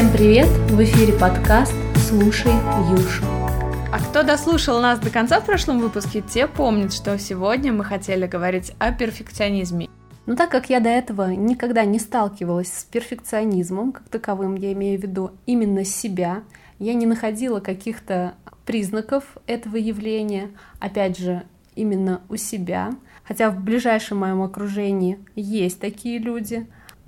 Всем привет! В эфире подкаст «Слушай Юшу». А кто дослушал нас до конца в прошлом выпуске, те помнят, что сегодня мы хотели говорить о перфекционизме. Но так как я до этого никогда не сталкивалась с перфекционизмом, как таковым я имею в виду именно себя, я не находила каких-то признаков этого явления, опять же, именно у себя, хотя в ближайшем моем окружении есть такие люди,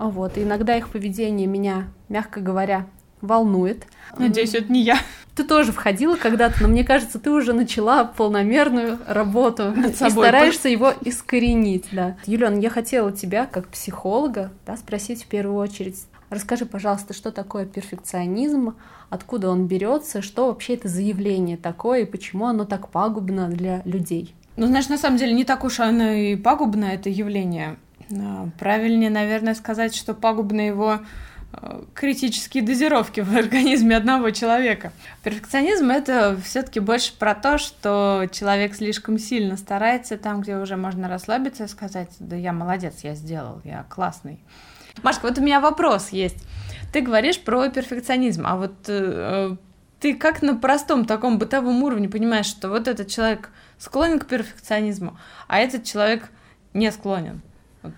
вот, и иногда их поведение меня, мягко говоря, волнует. Надеюсь, это не я. Ты тоже входила когда-то, но мне кажется, ты уже начала полномерную работу Над собой. и стараешься его искоренить, да. Юлиан, я хотела тебя, как психолога, да, спросить в первую очередь. Расскажи, пожалуйста, что такое перфекционизм, откуда он берется, что вообще это заявление такое и почему оно так пагубно для людей? Ну, знаешь, на самом деле не так уж оно и пагубно, это явление. Правильнее, наверное, сказать, что пагубно его Э, критические дозировки в организме одного человека. Перфекционизм это все-таки больше про то, что человек слишком сильно старается там, где уже можно расслабиться и сказать, да я молодец, я сделал, я классный. Машка, вот у меня вопрос есть. Ты говоришь про перфекционизм, а вот э, ты как на простом таком бытовом уровне понимаешь, что вот этот человек склонен к перфекционизму, а этот человек не склонен?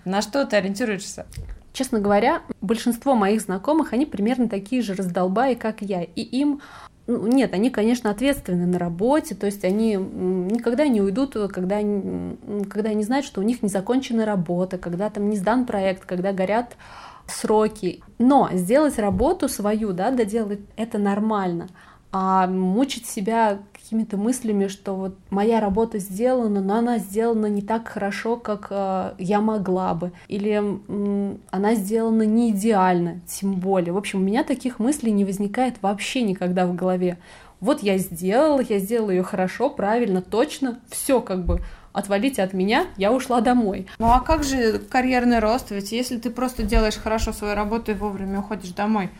На что ты ориентируешься? Честно говоря, большинство моих знакомых, они примерно такие же раздолбаи, как я. И им ну, нет, они, конечно, ответственны на работе, то есть они никогда не уйдут, когда, когда они знают, что у них не закончена работа, когда там не сдан проект, когда горят сроки. Но сделать работу свою, да, доделать это нормально. А мучить себя какими-то мыслями, что вот моя работа сделана, но она сделана не так хорошо, как э, я могла бы, или э, она сделана не идеально, тем более. В общем, у меня таких мыслей не возникает вообще никогда в голове. Вот я сделала, я сделала ее хорошо, правильно, точно, все как бы отвалите от меня, я ушла домой. Ну а как же карьерный рост? Ведь если ты просто делаешь хорошо свою работу и вовремя уходишь домой,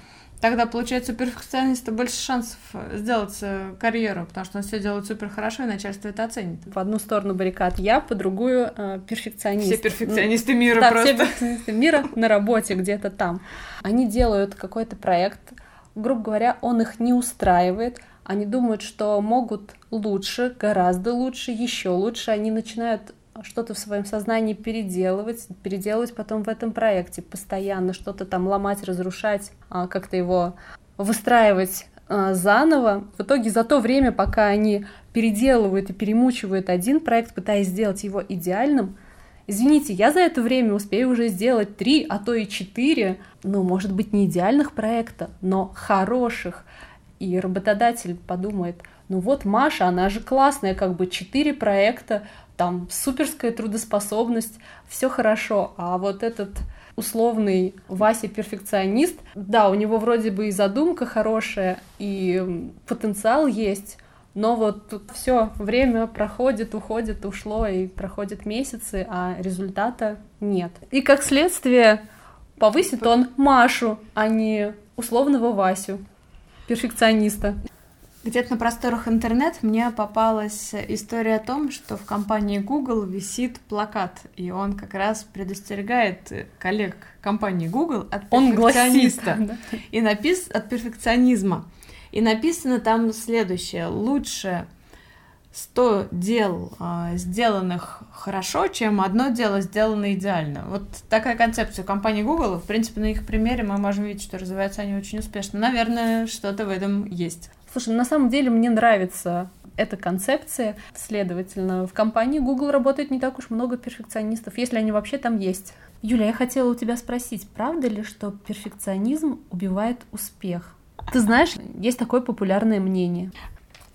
Тогда, получается, у перфекциониста больше шансов сделать э, карьеру, потому что он все делает супер хорошо, и начальство это оценит. В одну сторону баррикад я, по другую э, перфекционист. Все перфекционисты мира да, просто. все перфекционисты мира на работе где-то там. Они делают какой-то проект, грубо говоря, он их не устраивает, они думают, что могут лучше, гораздо лучше, еще лучше, они начинают что-то в своем сознании переделывать, переделывать потом в этом проекте, постоянно что-то там ломать, разрушать, а, как-то его выстраивать а, заново. В итоге за то время, пока они переделывают и перемучивают один проект, пытаясь сделать его идеальным, Извините, я за это время успею уже сделать три, а то и четыре, ну, может быть, не идеальных проекта, но хороших. И работодатель подумает, ну вот Маша, она же классная, как бы четыре проекта, там суперская трудоспособность, все хорошо, а вот этот условный Вася перфекционист, да, у него вроде бы и задумка хорошая, и потенциал есть, но вот все время проходит, уходит, ушло, и проходят месяцы, а результата нет. И как следствие повысит он Машу, а не условного Васю, перфекциониста. Где-то на просторах интернет мне попалась история о том, что в компании Google висит плакат, и он как раз предостерегает коллег компании Google от перфекциониста он гласит, да. и напис от перфекционизма. И написано там следующее: лучше 100 дел, э, сделанных хорошо, чем одно дело сделано идеально. Вот такая концепция компании Google. В принципе, на их примере мы можем видеть, что развиваются они очень успешно. Наверное, что-то в этом есть. Слушай, на самом деле мне нравится эта концепция. Следовательно, в компании Google работает не так уж много перфекционистов, если они вообще там есть. Юля, я хотела у тебя спросить, правда ли, что перфекционизм убивает успех? Ты знаешь, есть такое популярное мнение.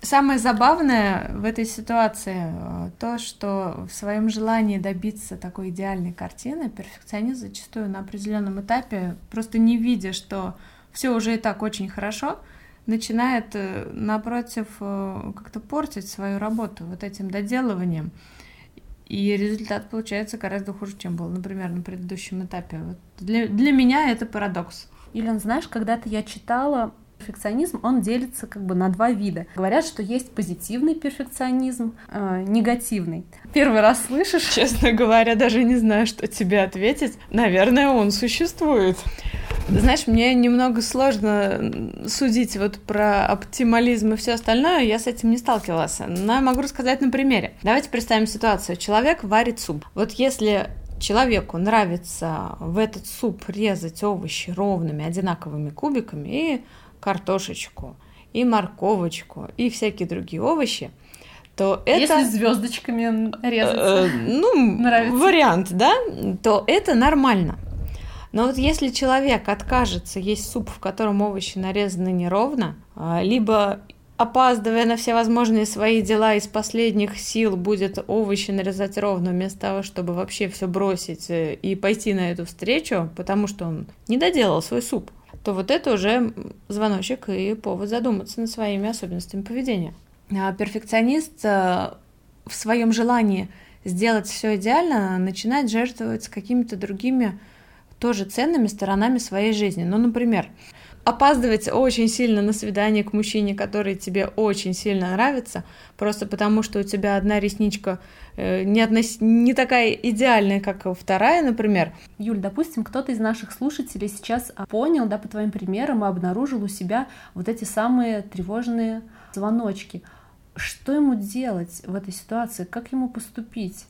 Самое забавное в этой ситуации э, то, что в своем желании добиться такой идеальной картины перфекционист зачастую на определенном этапе, просто не видя, что все уже и так очень хорошо, начинает, э, напротив, э, как-то портить свою работу вот этим доделыванием. И результат получается гораздо хуже, чем был, например, на предыдущем этапе. Вот для, для меня это парадокс. Илен, знаешь, когда-то я читала перфекционизм, он делится как бы на два вида. Говорят, что есть позитивный перфекционизм, э, негативный. Первый раз слышишь? Честно говоря, даже не знаю, что тебе ответить. Наверное, он существует. Знаешь, мне немного сложно судить вот про оптимализм и все остальное, я с этим не сталкивалась. Но я могу рассказать на примере. Давайте представим ситуацию. Человек варит суп. Вот если человеку нравится в этот суп резать овощи ровными, одинаковыми кубиками и картошечку, и морковочку, и всякие другие овощи, то это... Если звездочками резать, э, ну, нравится. вариант, да, то это нормально. Но вот если человек откажется есть суп, в котором овощи нарезаны неровно, а, либо опаздывая на все возможные свои дела, из последних сил будет овощи нарезать ровно, вместо того, чтобы вообще все бросить э, и пойти на эту встречу, потому что он не доделал свой суп, то вот это уже звоночек и повод задуматься над своими особенностями поведения. А перфекционист э, в своем желании сделать все идеально начинает жертвовать какими-то другими тоже ценными сторонами своей жизни. Ну, например, опаздывать очень сильно на свидание к мужчине, который тебе очень сильно нравится, просто потому что у тебя одна ресничка э, не, относ... не такая идеальная, как вторая, например. Юль, допустим, кто-то из наших слушателей сейчас понял, да, по твоим примерам, и обнаружил у себя вот эти самые тревожные звоночки. Что ему делать в этой ситуации? Как ему поступить?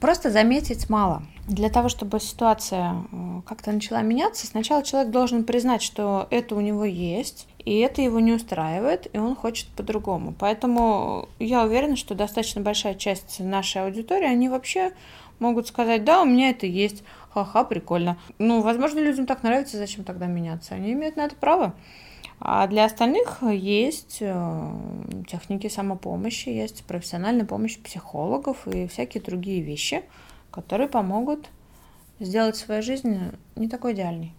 Просто заметить мало. Для того, чтобы ситуация э, как-то начала меняться, сначала человек должен признать, что это у него есть, и это его не устраивает, и он хочет по-другому. Поэтому я уверена, что достаточно большая часть нашей аудитории, они вообще могут сказать, да, у меня это есть, ха-ха, прикольно. Ну, возможно, людям так нравится, зачем тогда меняться? Они имеют на это право. А для остальных есть э, техники самопомощи, есть профессиональная помощь психологов и всякие другие вещи, которые помогут сделать свою жизнь не такой идеальной.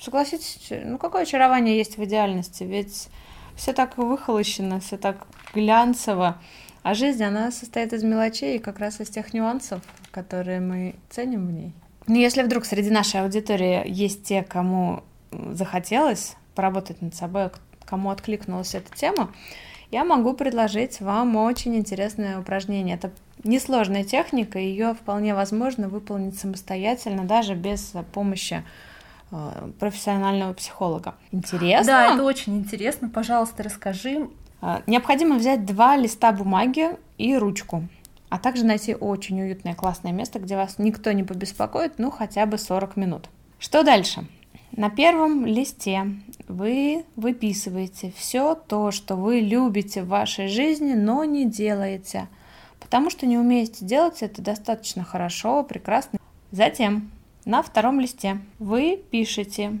Согласитесь, ну какое очарование есть в идеальности? Ведь все так выхолощено, все так глянцево, а жизнь, она состоит из мелочей и как раз из тех нюансов, которые мы ценим в ней. Но если вдруг среди нашей аудитории есть те, кому захотелось поработать над собой, кому откликнулась эта тема, я могу предложить вам очень интересное упражнение. Это несложная техника, ее вполне возможно выполнить самостоятельно, даже без помощи э, профессионального психолога. Интересно? Да, это очень интересно. Пожалуйста, расскажи. Э, необходимо взять два листа бумаги и ручку, а также найти очень уютное, классное место, где вас никто не побеспокоит, ну хотя бы 40 минут. Что дальше? На первом листе вы выписываете все то, что вы любите в вашей жизни, но не делаете, потому что не умеете делать это достаточно хорошо, прекрасно. Затем на втором листе вы пишете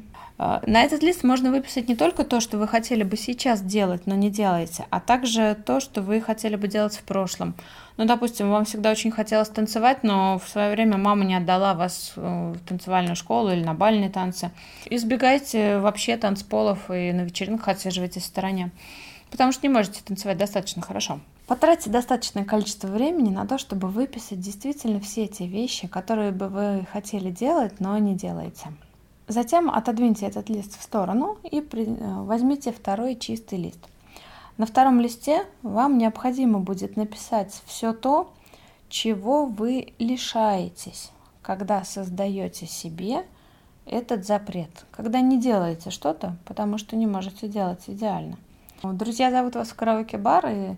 на этот лист можно выписать не только то, что вы хотели бы сейчас делать, но не делаете, а также то, что вы хотели бы делать в прошлом. Ну, допустим, вам всегда очень хотелось танцевать, но в свое время мама не отдала вас э, в танцевальную школу или на бальные танцы. Избегайте вообще танцполов и на вечеринках отсиживайтесь в стороне, потому что не можете танцевать достаточно хорошо. Потратьте достаточное количество времени на то, чтобы выписать действительно все те вещи, которые бы вы хотели делать, но не делаете. Затем отодвиньте этот лист в сторону и э, возьмите второй чистый лист. На втором листе вам необходимо будет написать все то, чего вы лишаетесь, когда создаете себе этот запрет, когда не делаете что-то, потому что не можете делать идеально. Друзья зовут вас в караоке-бар, и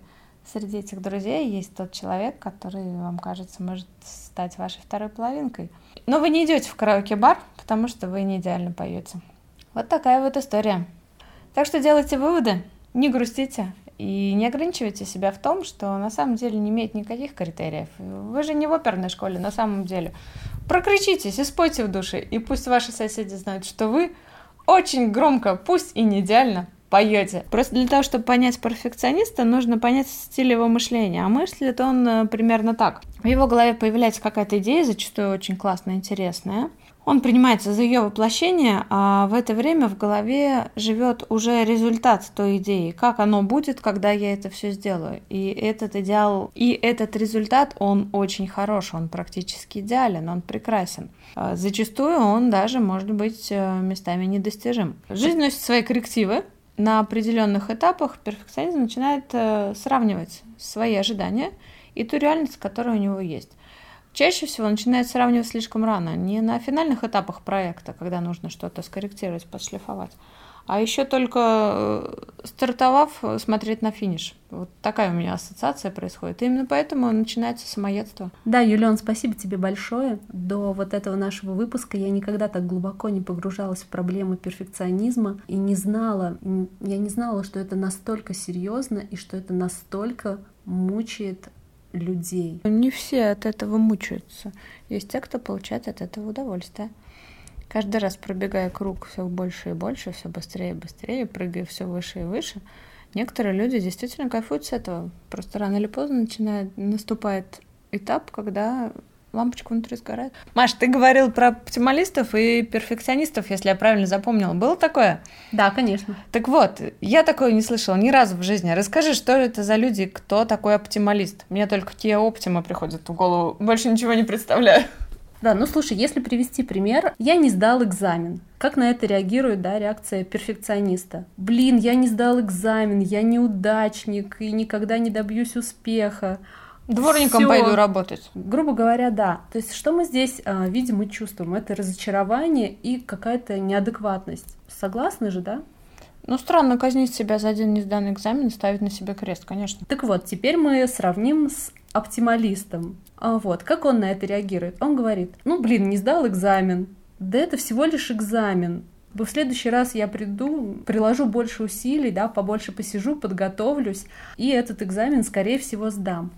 среди этих друзей есть тот человек, который вам кажется может стать вашей второй половинкой. Но вы не идете в караоке-бар, потому что вы не идеально поете. Вот такая вот история. Так что делайте выводы, не грустите и не ограничивайте себя в том, что на самом деле не имеет никаких критериев. Вы же не в оперной школе на самом деле. Прокричитесь и спойте в душе, и пусть ваши соседи знают, что вы очень громко, пусть и не идеально, поете. Просто для того, чтобы понять перфекциониста, нужно понять стиль его мышления. А мыслит он э, примерно так. В его голове появляется какая-то идея, зачастую очень классная, интересная. Он принимается за ее воплощение, а в это время в голове живет уже результат той идеи, как оно будет, когда я это все сделаю. И этот идеал, и этот результат, он очень хорош, он практически идеален, он прекрасен. А зачастую он даже может быть э, местами недостижим. Жизнь носит свои коррективы, на определенных этапах перфекционизм начинает э, сравнивать свои ожидания и ту реальность, которая у него есть. чаще всего начинает сравнивать слишком рано, не на финальных этапах проекта, когда нужно что-то скорректировать, подшлифовать, а еще только э, стартовав, э, смотреть на финиш. Вот такая у меня ассоциация происходит. И именно поэтому начинается самоедство. Да, Юлиан, спасибо тебе большое. До вот этого нашего выпуска я никогда так глубоко не погружалась в проблемы перфекционизма и не знала, я не знала, что это настолько серьезно и что это настолько мучает людей. Не все от этого мучаются. Есть те, кто получает от этого удовольствие. Каждый раз пробегая круг все больше и больше, все быстрее и быстрее, прыгая все выше и выше, некоторые люди действительно кайфуют с этого. Просто рано или поздно начинает, наступает этап, когда лампочка внутри сгорает. Маш, ты говорил про оптималистов и перфекционистов, если я правильно запомнила. Было такое? Да, конечно. Так вот, я такое не слышала ни разу в жизни. Расскажи, что это за люди, кто такой оптималист? Мне только те оптима приходят в голову. Больше ничего не представляю. Да, ну слушай, если привести пример, я не сдал экзамен. Как на это реагирует, да, реакция перфекциониста? Блин, я не сдал экзамен, я неудачник и никогда не добьюсь успеха. Дворником Всё. пойду работать. Грубо говоря, да. То есть что мы здесь а, видим и чувствуем? Это разочарование и какая-то неадекватность. Согласны же, да? Ну, странно казнить себя за один несданный экзамен и ставить на себя крест, конечно. Так вот, теперь мы сравним с оптималистом. А вот, как он на это реагирует? Он говорит, ну, блин, не сдал экзамен. Да это всего лишь экзамен. В следующий раз я приду, приложу больше усилий, да, побольше посижу, подготовлюсь, и этот экзамен, скорее всего, сдам.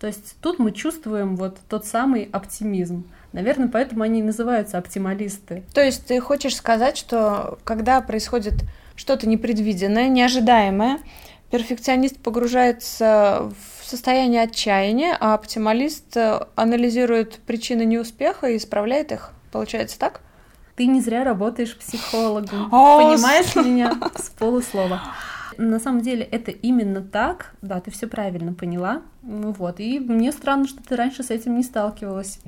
То есть тут мы чувствуем вот тот самый оптимизм. Наверное, поэтому они и называются оптималисты. То есть ты хочешь сказать, что когда происходит что-то непредвиденное, неожидаемое, перфекционист погружается в состояние отчаяния, а оптималист э, анализирует причины неуспеха и исправляет их. Получается так? Ты не зря работаешь психологом. Понимаешь меня с полуслова. На самом деле это именно так, да, ты все правильно поняла, ну вот, и мне странно, что ты раньше с этим не сталкивалась.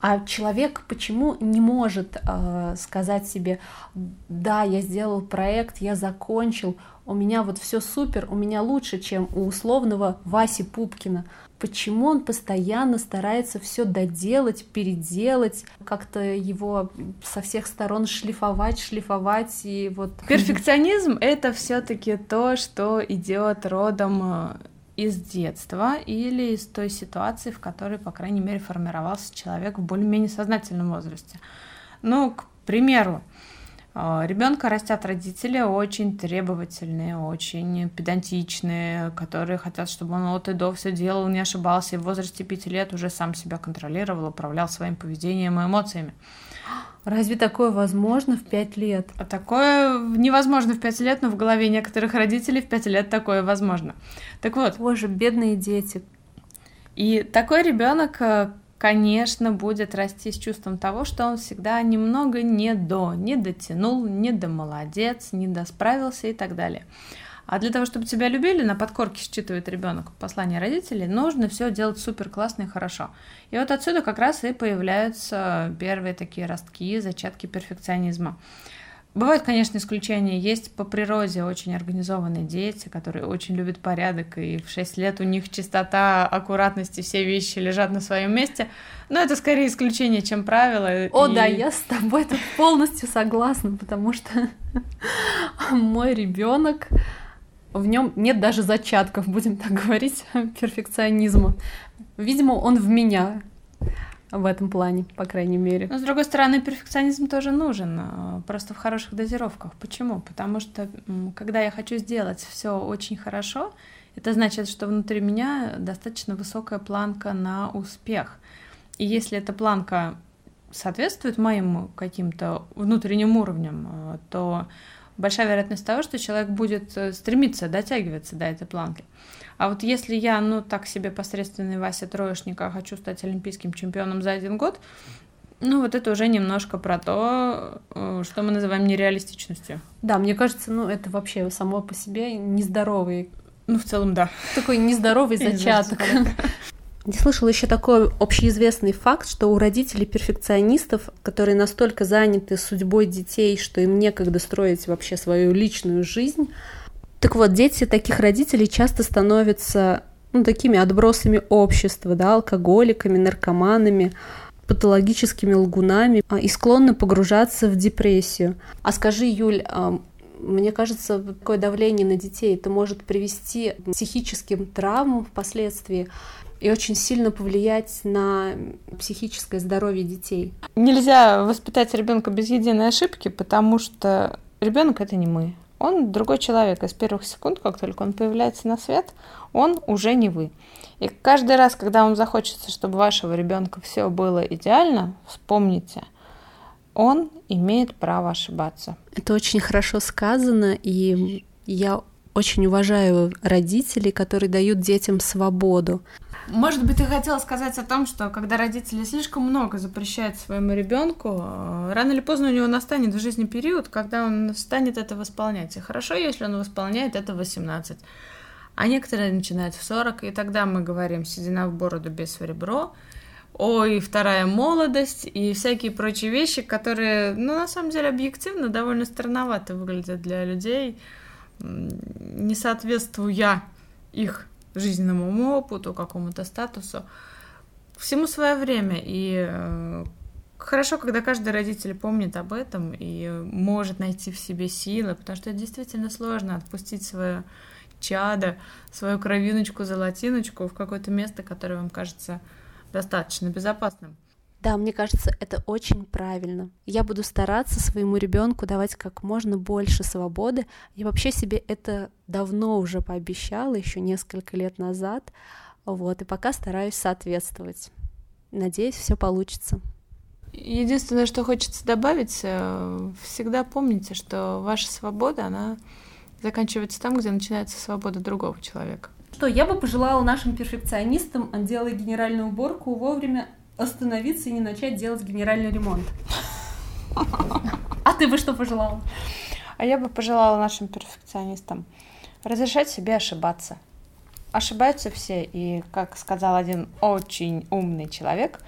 А человек почему не может э, сказать себе, да, я сделал проект, я закончил, у меня вот все супер, у меня лучше, чем у условного Васи Пупкина. Почему он постоянно старается все доделать, переделать, как-то его со всех сторон шлифовать, шлифовать и вот. Перфекционизм это все-таки то, что идет родом э, из детства или из той ситуации, в которой, по крайней мере, формировался человек в более-менее сознательном возрасте. Ну, к примеру, Ребенка растят родители очень требовательные, очень педантичные, которые хотят, чтобы он от и до все делал, не ошибался, и в возрасте пяти лет уже сам себя контролировал, управлял своим поведением и эмоциями. Разве такое возможно в пять лет? А такое невозможно в пять лет, но в голове некоторых родителей в пять лет такое возможно. Так вот. Боже, бедные дети. И такой ребенок, э, конечно, будет расти с чувством того, что он всегда немного не до, не дотянул, не до молодец, не досправился и так далее. А для того, чтобы тебя любили, на подкорке считывает ребенок послание родителей, нужно все делать супер классно и хорошо. И вот отсюда как раз и появляются первые такие ростки, зачатки перфекционизма. Бывают, конечно, исключения. Есть по природе очень организованные дети, которые очень любят порядок, и в 6 лет у них чистота, аккуратность и все вещи лежат на своем месте. Но это скорее исключение, чем правило. О, и... да, я с тобой тут полностью согласна, потому что мой ребенок в нем нет даже зачатков, будем так говорить, перфекционизма. Видимо, он в меня в этом плане, по крайней мере. Но, с другой стороны, перфекционизм тоже нужен, а, просто в хороших дозировках. Почему? Потому что, когда я хочу сделать все очень хорошо, это значит, что внутри меня достаточно высокая планка на успех. И если эта планка соответствует моим каким-то внутренним уровням, а, то большая вероятность того, что человек будет э, стремиться дотягиваться до этой планки. А вот если я, ну, так себе посредственный Вася Троечник, а хочу стать олимпийским чемпионом за один год, ну, вот это уже немножко про то, э, что мы называем нереалистичностью. Да, мне кажется, ну, это вообще само по себе нездоровый. Ну, в целом, да. Такой нездоровый зачаток. Я слышала еще такой общеизвестный факт, что у родителей перфекционистов, которые настолько заняты судьбой детей, что им некогда строить вообще свою личную жизнь, так вот, дети таких родителей часто становятся ну, такими отбросами общества, да, алкоголиками, наркоманами, патологическими лгунами а, и склонны погружаться в депрессию. А скажи, Юль, а, мне кажется, такое давление на детей это может привести к психическим травмам впоследствии и очень сильно повлиять на психическое здоровье детей. Нельзя воспитать ребенка без единой ошибки, потому что ребенок это не мы. Он другой человек. И с первых секунд, как только он появляется на свет, он уже не вы. И каждый раз, когда вам захочется, чтобы вашего ребенка все было идеально, вспомните, он имеет право ошибаться. Это очень хорошо сказано, и я очень уважаю родителей, которые дают детям свободу. Может быть, ты хотела сказать о том, что когда родители слишком много запрещают своему ребенку, э, рано или поздно у него настанет в жизни период, когда он станет это восполнять. И хорошо, если он восполняет это в 18. А некоторые начинают в 40, и тогда мы говорим «седина в бороду, без в ребро», ой, вторая молодость и всякие прочие вещи, которые, ну, на самом деле, объективно довольно странновато выглядят для людей, не соответствуя их жизненному опыту, какому-то статусу. Всему свое время. И э, хорошо, когда каждый родитель помнит об этом и может найти в себе силы, потому что это действительно сложно отпустить свое чадо, свою кровиночку, золотиночку в какое-то место, которое вам кажется достаточно безопасным. Да, мне кажется, это очень правильно. Я буду стараться своему ребенку давать как можно больше свободы. Я вообще себе это давно уже пообещала, еще несколько лет назад. Вот, и пока стараюсь соответствовать. Надеюсь, все получится. Единственное, что хочется добавить, э, всегда помните, что ваша свобода, она заканчивается там, где начинается свобода другого человека. Что я бы пожелала нашим перфекционистам, делая генеральную уборку, вовремя остановиться и не начать делать генеральный ремонт. А ты бы что пожелала? А я бы пожелала нашим перфекционистам разрешать себе ошибаться. Ошибаются все, и, как сказал один очень умный человек,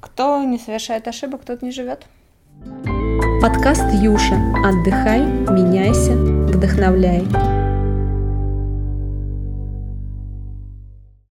кто не совершает ошибок, тот не живет. Подкаст Юша. Отдыхай, меняйся, вдохновляй.